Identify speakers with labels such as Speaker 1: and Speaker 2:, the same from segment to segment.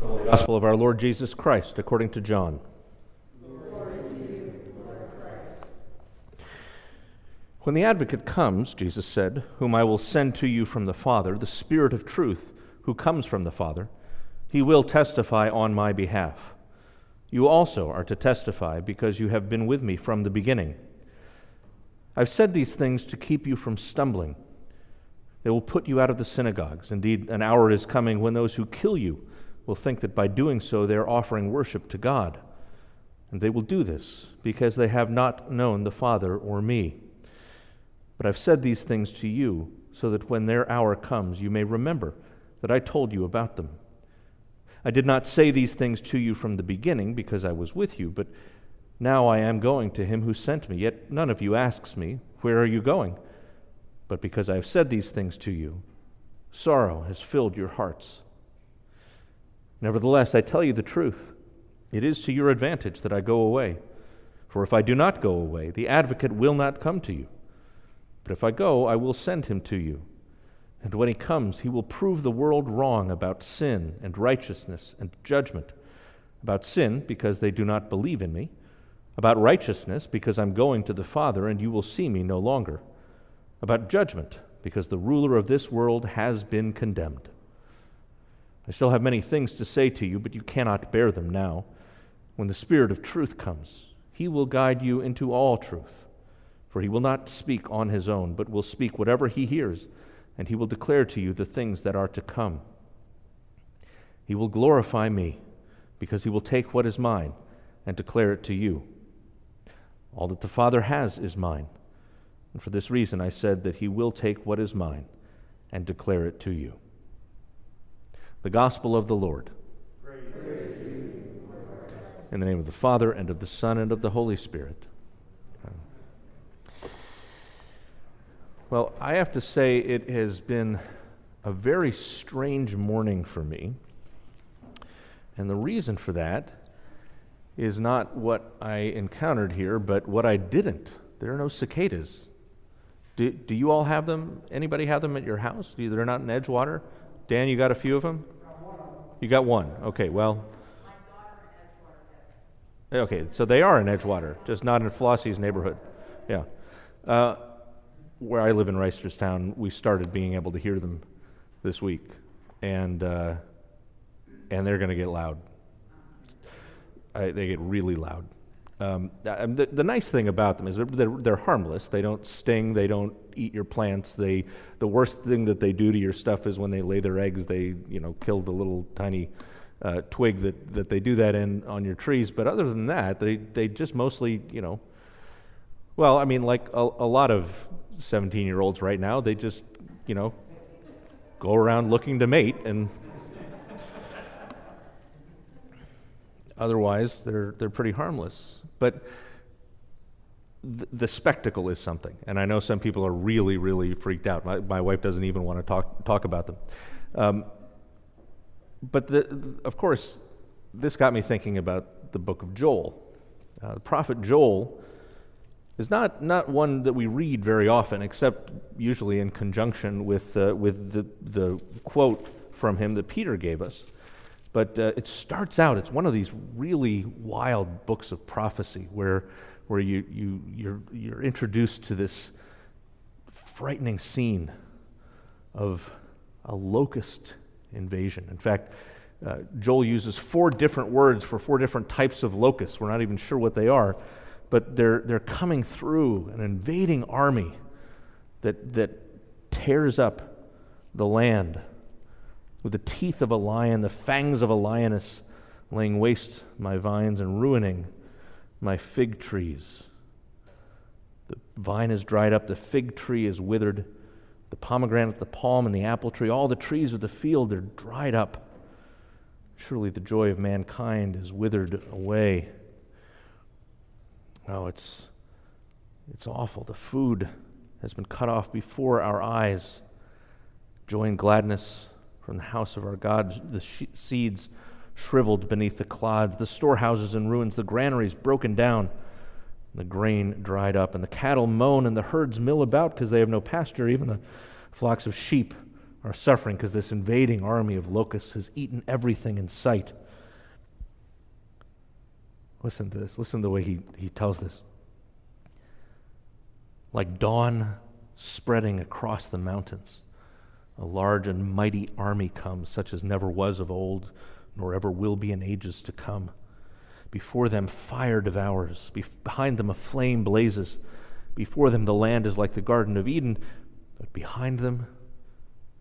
Speaker 1: The Gospel of our Lord Jesus Christ according to John. When the advocate comes, Jesus said, whom I will send to you from the Father, the Spirit of truth, who comes from the Father, he will testify on my behalf. You also are to testify because you have been with me from the beginning. I've said these things to keep you from stumbling. They will put you out of the synagogues. Indeed, an hour is coming when those who kill you will think that by doing so they are offering worship to God. And they will do this because they have not known the Father or me. But I've said these things to you so that when their hour comes, you may remember that I told you about them. I did not say these things to you from the beginning because I was with you, but now I am going to him who sent me. Yet none of you asks me, Where are you going? But because I have said these things to you, sorrow has filled your hearts. Nevertheless, I tell you the truth. It is to your advantage that I go away. For if I do not go away, the advocate will not come to you. But if I go, I will send him to you. And when he comes, he will prove the world wrong about sin and righteousness and judgment. About sin, because they do not believe in me. About righteousness, because I'm going to the Father, and you will see me no longer. About judgment, because the ruler of this world has been condemned. I still have many things to say to you, but you cannot bear them now. When the Spirit of truth comes, he will guide you into all truth. For he will not speak on his own, but will speak whatever he hears, and he will declare to you the things that are to come. He will glorify me, because he will take what is mine and declare it to you. All that the Father has is mine. And for this reason I said that he will take what is mine and declare it to you. The Gospel of the Lord. In the name of the Father, and of the Son, and of the Holy Spirit. Well, I have to say it has been a very strange morning for me. And the reason for that is not what I encountered here, but what I didn't. There are no cicadas. Do, do you all have them? Anybody have them at your house? They're not in Edgewater? Dan, you got a few of them? You got one. Okay, well. Okay, so they are in Edgewater, just not in Flossie's neighborhood. Yeah. Uh, where I live in Reisterstown, we started being able to hear them this week, and uh, and they're going to get loud. I, they get really loud. Um, the, the, nice thing about them is they're, they're, they're, harmless. They don't sting. They don't eat your plants. They the worst thing that they do to your stuff is when they lay their eggs. They you know kill the little tiny uh, twig that, that they do that in on your trees. But other than that, they they just mostly you know. Well, I mean, like a, a lot of 17 year olds right now, they just, you know, go around looking to mate and otherwise they're, they're pretty harmless. But th- the spectacle is something. And I know some people are really, really freaked out. My, my wife doesn't even want to talk, talk about them. Um, but the, of course, this got me thinking about the book of Joel. Uh, the prophet Joel is not, not one that we read very often, except usually in conjunction with, uh, with the, the quote from him that Peter gave us. But uh, it starts out, it's one of these really wild books of prophecy where, where you, you, you're, you're introduced to this frightening scene of a locust invasion. In fact, uh, Joel uses four different words for four different types of locusts. We're not even sure what they are but they're, they're coming through an invading army that, that tears up the land with the teeth of a lion, the fangs of a lioness, laying waste my vines and ruining my fig trees. The vine is dried up, the fig tree is withered, the pomegranate, the palm, and the apple tree, all the trees of the field are dried up. Surely the joy of mankind is withered away. No, it's, it's awful. The food has been cut off before our eyes. Joy and gladness from the house of our God, the seeds shriveled beneath the clods, the storehouses in ruins, the granaries broken down, the grain dried up, and the cattle moan and the herds mill about because they have no pasture. Even the flocks of sheep are suffering because this invading army of locusts has eaten everything in sight. Listen to this. Listen to the way he, he tells this. Like dawn spreading across the mountains, a large and mighty army comes, such as never was of old, nor ever will be in ages to come. Before them, fire devours. behind them, a flame blazes. Before them, the land is like the Garden of Eden, but behind them,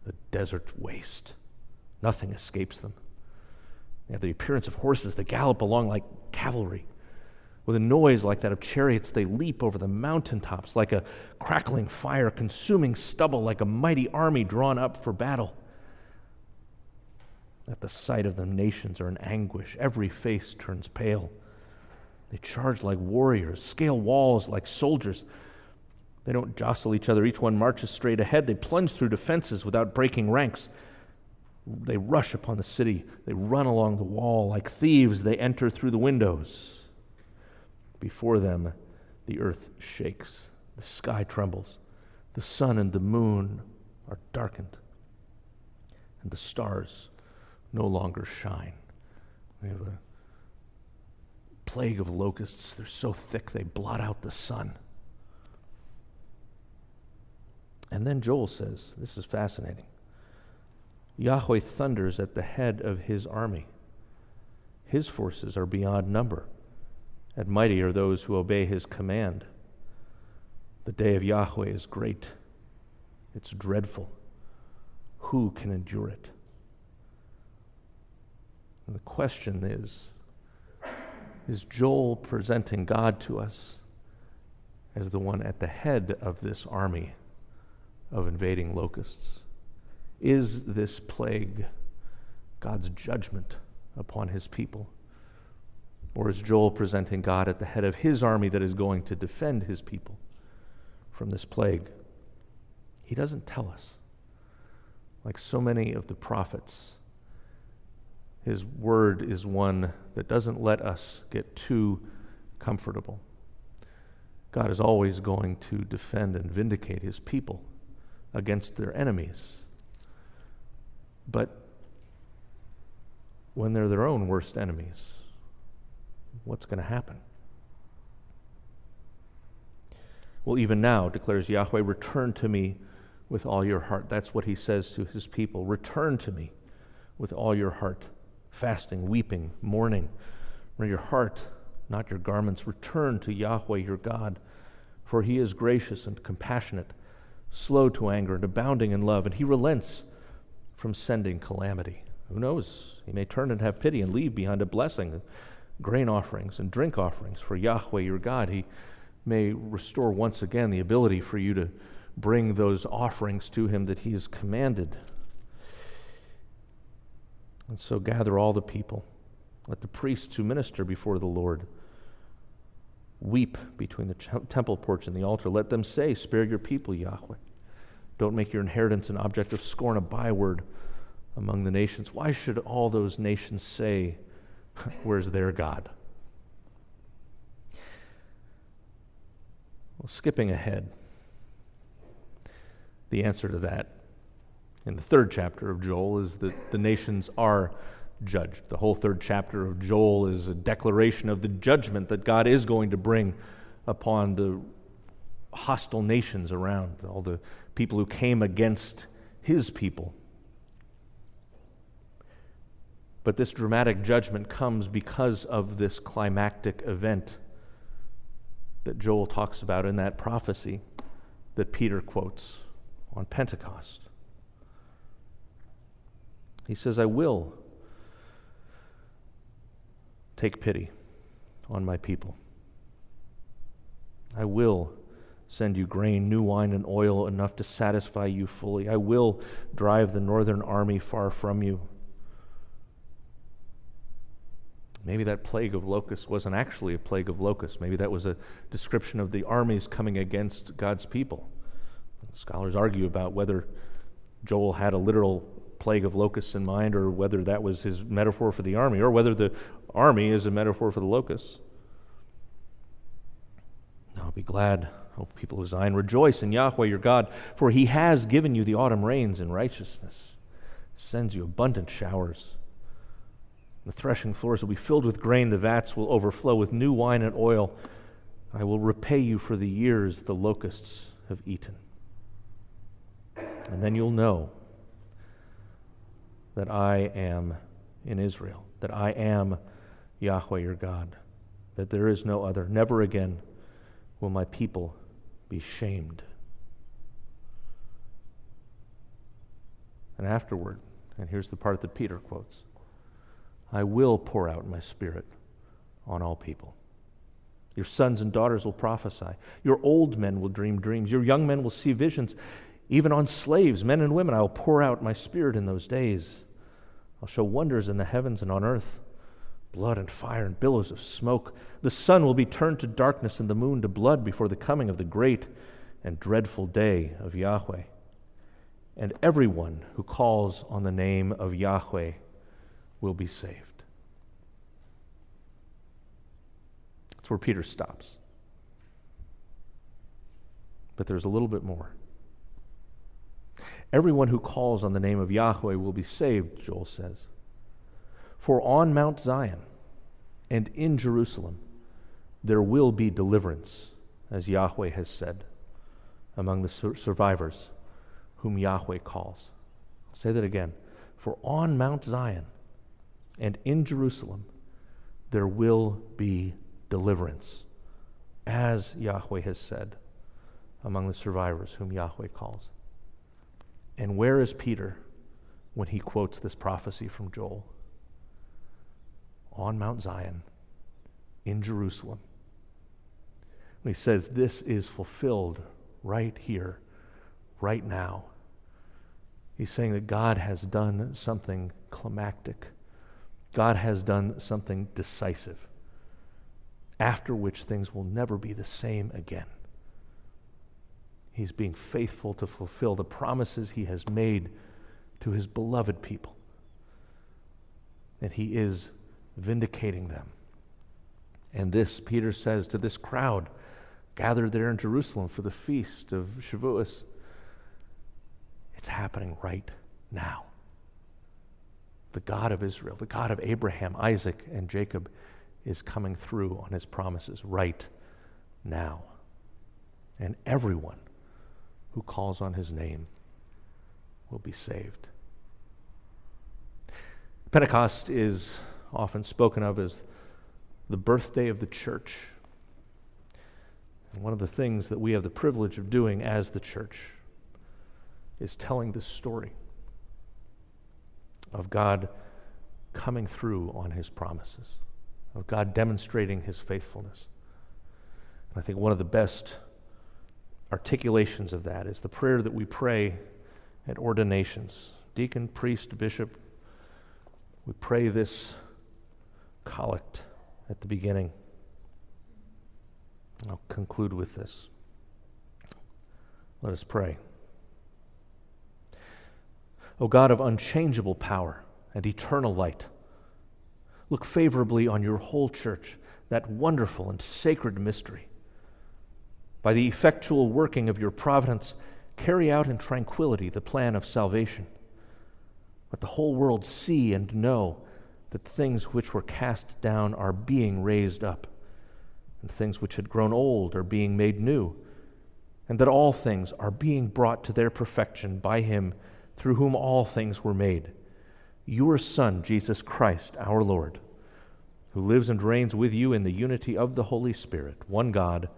Speaker 1: a desert waste. Nothing escapes them. They have the appearance of horses that gallop along like cavalry. With a noise like that of chariots, they leap over the mountaintops like a crackling fire, consuming stubble like a mighty army drawn up for battle. At the sight of them, nations are in anguish. Every face turns pale. They charge like warriors, scale walls like soldiers. They don't jostle each other. Each one marches straight ahead. They plunge through defenses without breaking ranks. They rush upon the city. They run along the wall. Like thieves, they enter through the windows. Before them, the earth shakes. The sky trembles. The sun and the moon are darkened. And the stars no longer shine. We have a plague of locusts. They're so thick they blot out the sun. And then Joel says, this is fascinating. Yahweh thunders at the head of his army. His forces are beyond number, and mighty are those who obey his command. The day of Yahweh is great, it's dreadful. Who can endure it? And the question is Is Joel presenting God to us as the one at the head of this army of invading locusts? Is this plague God's judgment upon his people? Or is Joel presenting God at the head of his army that is going to defend his people from this plague? He doesn't tell us. Like so many of the prophets, his word is one that doesn't let us get too comfortable. God is always going to defend and vindicate his people against their enemies. But when they're their own worst enemies, what's going to happen? Well, even now, declares Yahweh, return to me with all your heart. That's what he says to his people. Return to me with all your heart fasting, weeping, mourning. Your heart, not your garments, return to Yahweh your God, for he is gracious and compassionate, slow to anger and abounding in love, and he relents from sending calamity. Who knows? He may turn and have pity and leave behind a blessing, grain offerings and drink offerings for Yahweh your God. He may restore once again the ability for you to bring those offerings to him that he has commanded. And so gather all the people. Let the priests who minister before the Lord weep between the temple porch and the altar. Let them say, Spare your people, Yahweh. Don't make your inheritance an object of scorn, a byword among the nations. Why should all those nations say, Where's their God? Well, skipping ahead, the answer to that in the third chapter of Joel is that the nations are judged. The whole third chapter of Joel is a declaration of the judgment that God is going to bring upon the hostile nations around, all the people who came against his people. But this dramatic judgment comes because of this climactic event that Joel talks about in that prophecy that Peter quotes on Pentecost. He says, I will take pity on my people. I will send you grain, new wine, and oil enough to satisfy you fully. I will drive the northern army far from you. Maybe that plague of locusts wasn't actually a plague of locusts. Maybe that was a description of the armies coming against God's people. Scholars argue about whether Joel had a literal plague of locusts in mind, or whether that was his metaphor for the army, or whether the army is a metaphor for the locusts. I'll be glad O people of Zion, rejoice in Yahweh your God, for he has given you the autumn rains in righteousness, sends you abundant showers. The threshing floors will be filled with grain, the vats will overflow with new wine and oil. I will repay you for the years the locusts have eaten. And then you'll know that I am in Israel, that I am Yahweh your God, that there is no other. Never again will my people be shamed. And afterward, and here's the part that Peter quotes I will pour out my spirit on all people. Your sons and daughters will prophesy. Your old men will dream dreams. Your young men will see visions. Even on slaves, men and women, I will pour out my spirit in those days. I'll show wonders in the heavens and on earth blood and fire and billows of smoke. The sun will be turned to darkness and the moon to blood before the coming of the great and dreadful day of Yahweh. And everyone who calls on the name of Yahweh will be saved. That's where Peter stops. But there's a little bit more. Everyone who calls on the name of Yahweh will be saved, Joel says. For on Mount Zion and in Jerusalem there will be deliverance, as Yahweh has said, among the sur- survivors whom Yahweh calls. I'll say that again. For on Mount Zion and in Jerusalem there will be deliverance, as Yahweh has said, among the survivors whom Yahweh calls. And where is Peter when he quotes this prophecy from Joel? on Mount Zion in Jerusalem. And he says, This is fulfilled right here, right now. He's saying that God has done something climactic, God has done something decisive, after which things will never be the same again. He's being faithful to fulfill the promises he has made to his beloved people. And he is vindicating them. And this, Peter says to this crowd gathered there in Jerusalem for the feast of Shavuos, it's happening right now. The God of Israel, the God of Abraham, Isaac, and Jacob, is coming through on his promises right now. And everyone who calls on his name will be saved. Pentecost is often spoken of as the birthday of the church. And one of the things that we have the privilege of doing as the church is telling this story of God coming through on his promises, of God demonstrating his faithfulness. And I think one of the best articulations of that is the prayer that we pray at ordinations. Deacon, priest, bishop, we pray this collect at the beginning. I'll conclude with this. Let us pray. O God of unchangeable power and eternal light, look favorably on your whole church, that wonderful and sacred mystery. By the effectual working of your providence, carry out in tranquility the plan of salvation. Let the whole world see and know that things which were cast down are being raised up, and things which had grown old are being made new, and that all things are being brought to their perfection by Him through whom all things were made, your Son, Jesus Christ, our Lord, who lives and reigns with you in the unity of the Holy Spirit, one God,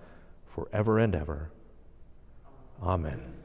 Speaker 1: forever and ever. Amen.